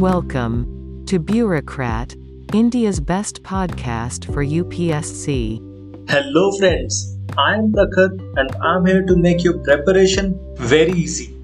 Welcome to Bureaucrat, India's best podcast for UPSC. Hello friends, I am Prakhar and I am here to make your preparation very easy.